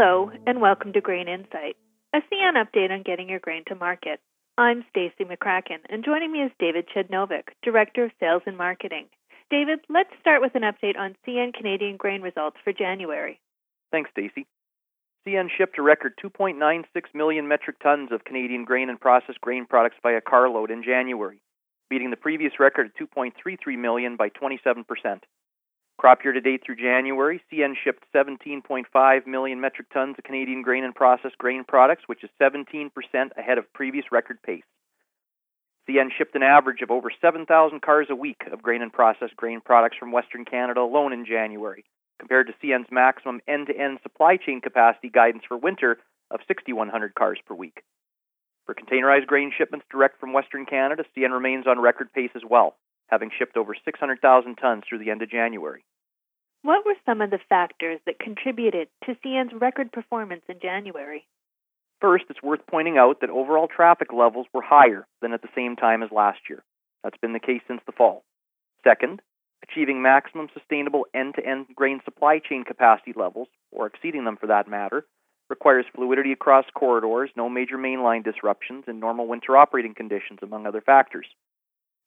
Hello, and welcome to Grain Insight, a CN update on getting your grain to market. I'm Stacy McCracken, and joining me is David Przednowek, Director of Sales and Marketing. David, let's start with an update on CN Canadian grain results for January. Thanks, Stacy. CN shipped a record 2.96 million metric tons of Canadian grain and processed grain products by a carload in January, beating the previous record of 2.33 million by 27%. Crop year to date through January, CN shipped 17.5 million metric tons of Canadian grain and processed grain products, which is 17% ahead of previous record pace. CN shipped an average of over 7,000 cars a week of grain and processed grain products from Western Canada alone in January, compared to CN's maximum end to end supply chain capacity guidance for winter of 6,100 cars per week. For containerized grain shipments direct from Western Canada, CN remains on record pace as well, having shipped over 600,000 tons through the end of January. What were some of the factors that contributed to CN's record performance in January? First, it's worth pointing out that overall traffic levels were higher than at the same time as last year. That's been the case since the fall. Second, achieving maximum sustainable end to end grain supply chain capacity levels, or exceeding them for that matter, requires fluidity across corridors, no major mainline disruptions, and normal winter operating conditions, among other factors.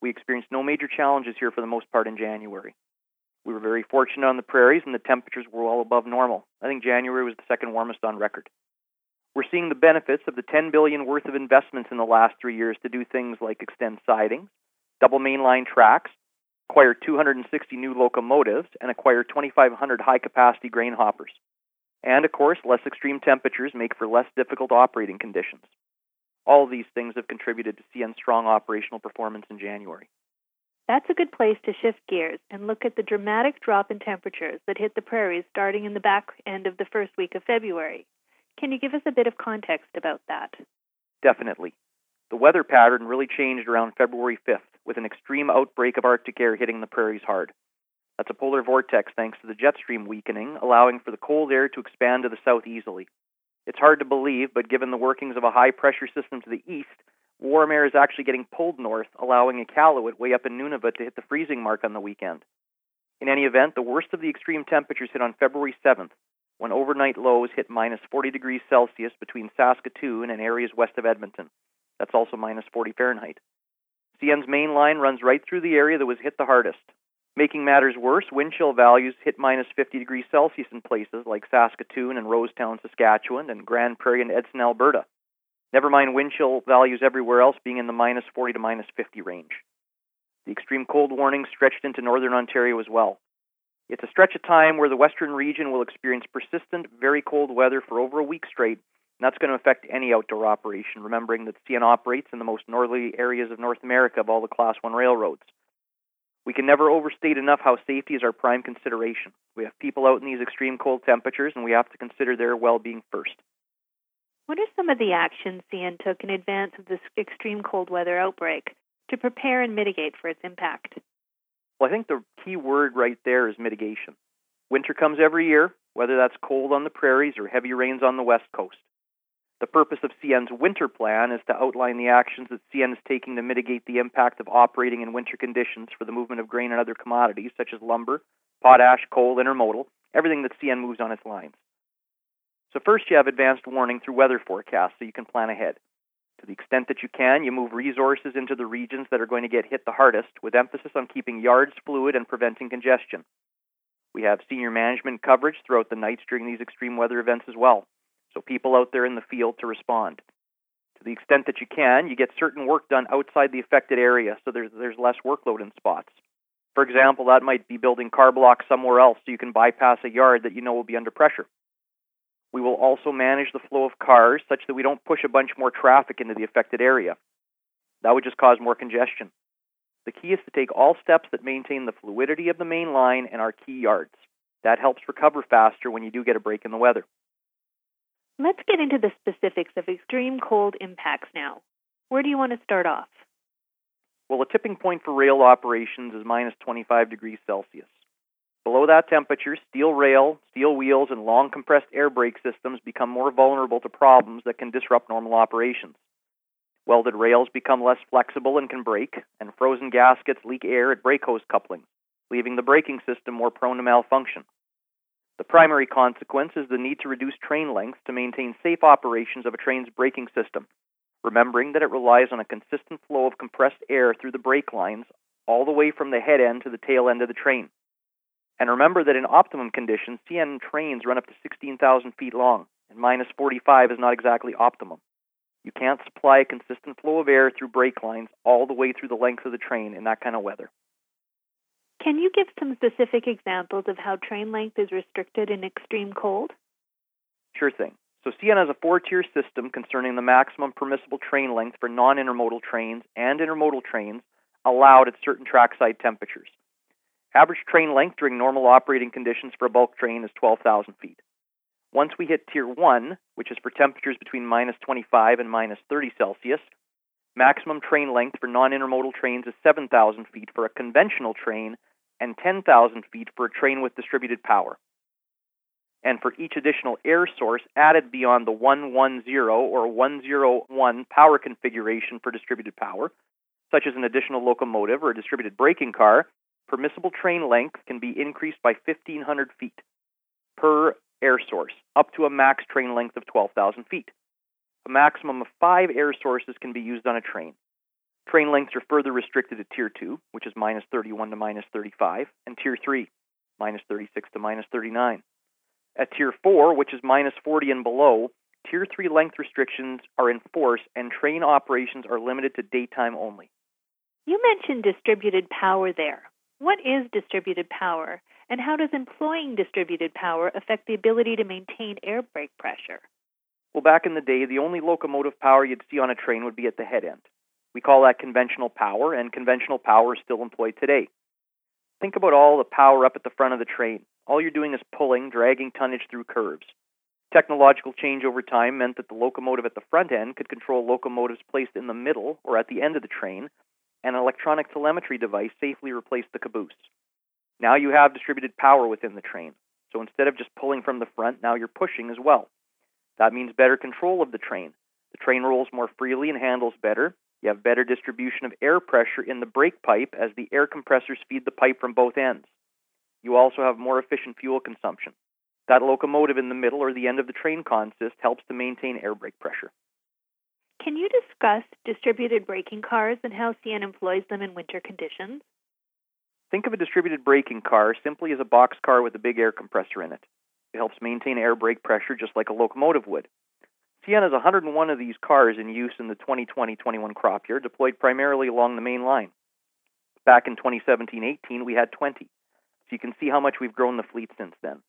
We experienced no major challenges here for the most part in January. We were very fortunate on the prairies, and the temperatures were well above normal. I think January was the second warmest on record. We're seeing the benefits of the 10 billion worth of investments in the last three years to do things like extend siding, double mainline tracks, acquire 260 new locomotives, and acquire 2,500 high capacity grain hoppers. And of course, less extreme temperatures make for less difficult operating conditions. All these things have contributed to CN's strong operational performance in January. That's a good place to shift gears and look at the dramatic drop in temperatures that hit the prairies starting in the back end of the first week of February. Can you give us a bit of context about that? Definitely. The weather pattern really changed around February 5th with an extreme outbreak of Arctic air hitting the prairies hard. That's a polar vortex thanks to the jet stream weakening, allowing for the cold air to expand to the south easily. It's hard to believe, but given the workings of a high pressure system to the east, warm air is actually getting pulled north, allowing Iqaluit way up in Nunavut to hit the freezing mark on the weekend. In any event, the worst of the extreme temperatures hit on February 7th, when overnight lows hit minus 40 degrees Celsius between Saskatoon and areas west of Edmonton. That's also minus 40 Fahrenheit. CN's main line runs right through the area that was hit the hardest. Making matters worse, wind chill values hit minus 50 degrees Celsius in places like Saskatoon and Rosetown, Saskatchewan, and Grande Prairie and Edson, Alberta. Never mind wind chill values everywhere else being in the minus 40 to minus 50 range. The extreme cold warning stretched into northern Ontario as well. It's a stretch of time where the western region will experience persistent, very cold weather for over a week straight, and that's going to affect any outdoor operation, remembering that CN operates in the most northerly areas of North America of all the Class 1 railroads. We can never overstate enough how safety is our prime consideration. We have people out in these extreme cold temperatures, and we have to consider their well being first. What are some of the actions CN took in advance of this extreme cold weather outbreak to prepare and mitigate for its impact? Well, I think the key word right there is mitigation. Winter comes every year, whether that's cold on the prairies or heavy rains on the west coast. The purpose of CN's winter plan is to outline the actions that CN is taking to mitigate the impact of operating in winter conditions for the movement of grain and other commodities such as lumber, potash, coal, intermodal, everything that CN moves on its lines. So, first, you have advanced warning through weather forecasts so you can plan ahead. To the extent that you can, you move resources into the regions that are going to get hit the hardest, with emphasis on keeping yards fluid and preventing congestion. We have senior management coverage throughout the nights during these extreme weather events as well so people out there in the field to respond. To the extent that you can, you get certain work done outside the affected area so there's, there's less workload in spots. For example, that might be building car blocks somewhere else so you can bypass a yard that you know will be under pressure. We will also manage the flow of cars such that we don't push a bunch more traffic into the affected area. That would just cause more congestion. The key is to take all steps that maintain the fluidity of the main line and our key yards. That helps recover faster when you do get a break in the weather. Let's get into the specifics of extreme cold impacts now. Where do you want to start off? Well, a tipping point for rail operations is minus 25 degrees Celsius. Below that temperature, steel rail, steel wheels, and long compressed air brake systems become more vulnerable to problems that can disrupt normal operations. Welded rails become less flexible and can break, and frozen gaskets leak air at brake hose couplings, leaving the braking system more prone to malfunction. The primary consequence is the need to reduce train length to maintain safe operations of a train's braking system, remembering that it relies on a consistent flow of compressed air through the brake lines all the way from the head end to the tail end of the train. And remember that in optimum conditions, CN trains run up to 16,000 feet long, and minus 45 is not exactly optimum. You can't supply a consistent flow of air through brake lines all the way through the length of the train in that kind of weather. Can you give some specific examples of how train length is restricted in extreme cold? Sure thing. So CN has a four-tier system concerning the maximum permissible train length for non-intermodal trains and intermodal trains allowed at certain trackside temperatures. Average train length during normal operating conditions for a bulk train is 12,000 feet. Once we hit Tier 1, which is for temperatures between minus 25 and minus 30 Celsius, maximum train length for non intermodal trains is 7,000 feet for a conventional train and 10,000 feet for a train with distributed power. And for each additional air source added beyond the 110 or 101 power configuration for distributed power, such as an additional locomotive or a distributed braking car, permissible train length can be increased by 1,500 feet per air source, up to a max train length of 12,000 feet. A maximum of five air sources can be used on a train. Train lengths are further restricted to Tier 2, which is minus 31 to minus 35, and Tier 3, minus 36 to minus 39. At Tier 4, which is minus 40 and below, Tier 3 length restrictions are in force and train operations are limited to daytime only. You mentioned distributed power there. What is distributed power, and how does employing distributed power affect the ability to maintain air brake pressure? Well, back in the day, the only locomotive power you'd see on a train would be at the head end. We call that conventional power, and conventional power is still employed today. Think about all the power up at the front of the train. All you're doing is pulling, dragging tonnage through curves. Technological change over time meant that the locomotive at the front end could control locomotives placed in the middle or at the end of the train, and an electronic telemetry device safely replaced the caboose. Now you have distributed power within the train. So instead of just pulling from the front, now you're pushing as well. That means better control of the train. The train rolls more freely and handles better. You have better distribution of air pressure in the brake pipe as the air compressors feed the pipe from both ends. You also have more efficient fuel consumption. That locomotive in the middle or the end of the train consist helps to maintain air brake pressure. Can you discuss distributed braking cars and how CN employs them in winter conditions? Think of a distributed braking car simply as a box car with a big air compressor in it. It helps maintain air brake pressure just like a locomotive would. CN has 101 of these cars in use in the 2020 21 crop year, deployed primarily along the main line. Back in 2017 18, we had 20. So you can see how much we've grown the fleet since then.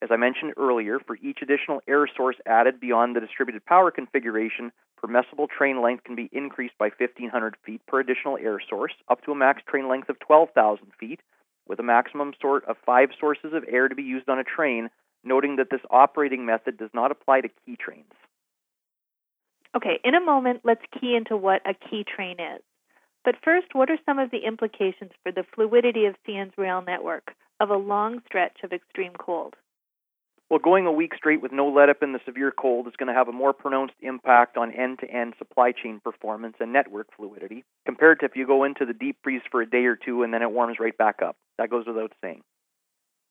As I mentioned earlier, for each additional air source added beyond the distributed power configuration, permissible train length can be increased by 1,500 feet per additional air source, up to a max train length of 12,000 feet, with a maximum sort of five sources of air to be used on a train, noting that this operating method does not apply to key trains. Okay, in a moment, let's key into what a key train is. But first, what are some of the implications for the fluidity of CN's rail network of a long stretch of extreme cold? Well, going a week straight with no let up in the severe cold is going to have a more pronounced impact on end to end supply chain performance and network fluidity compared to if you go into the deep freeze for a day or two and then it warms right back up. That goes without saying.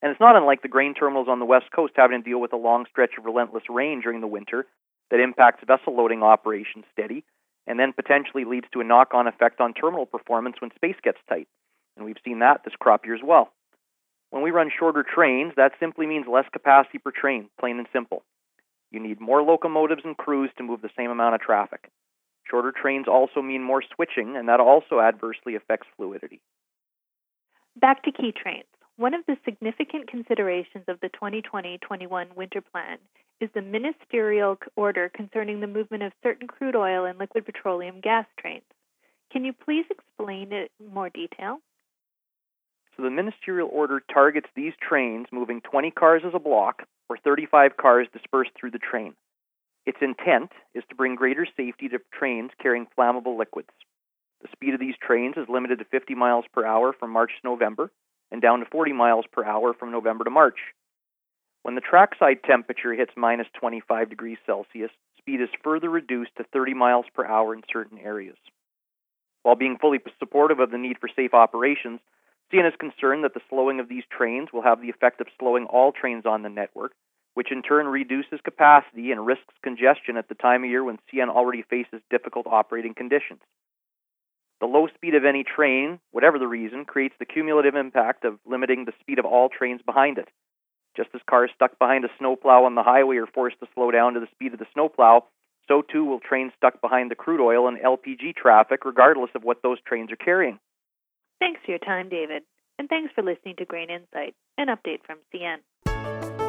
And it's not unlike the grain terminals on the West Coast having to deal with a long stretch of relentless rain during the winter that impacts vessel loading operations steady and then potentially leads to a knock on effect on terminal performance when space gets tight. And we've seen that this crop year as well. When we run shorter trains, that simply means less capacity per train, plain and simple. You need more locomotives and crews to move the same amount of traffic. Shorter trains also mean more switching, and that also adversely affects fluidity. Back to key trains. One of the significant considerations of the 2020 21 winter plan is the ministerial order concerning the movement of certain crude oil and liquid petroleum gas trains. Can you please explain it in more detail? So the ministerial order targets these trains moving 20 cars as a block or 35 cars dispersed through the train. Its intent is to bring greater safety to trains carrying flammable liquids. The speed of these trains is limited to 50 miles per hour from March to November and down to 40 miles per hour from November to March. When the trackside temperature hits minus 25 degrees Celsius, speed is further reduced to 30 miles per hour in certain areas. While being fully supportive of the need for safe operations, CN is concerned that the slowing of these trains will have the effect of slowing all trains on the network, which in turn reduces capacity and risks congestion at the time of year when CN already faces difficult operating conditions. The low speed of any train, whatever the reason, creates the cumulative impact of limiting the speed of all trains behind it. Just as cars stuck behind a snowplow on the highway are forced to slow down to the speed of the snowplow, so too will trains stuck behind the crude oil and LPG traffic, regardless of what those trains are carrying. Thanks for your time, David, and thanks for listening to Grain Insight, an update from CN.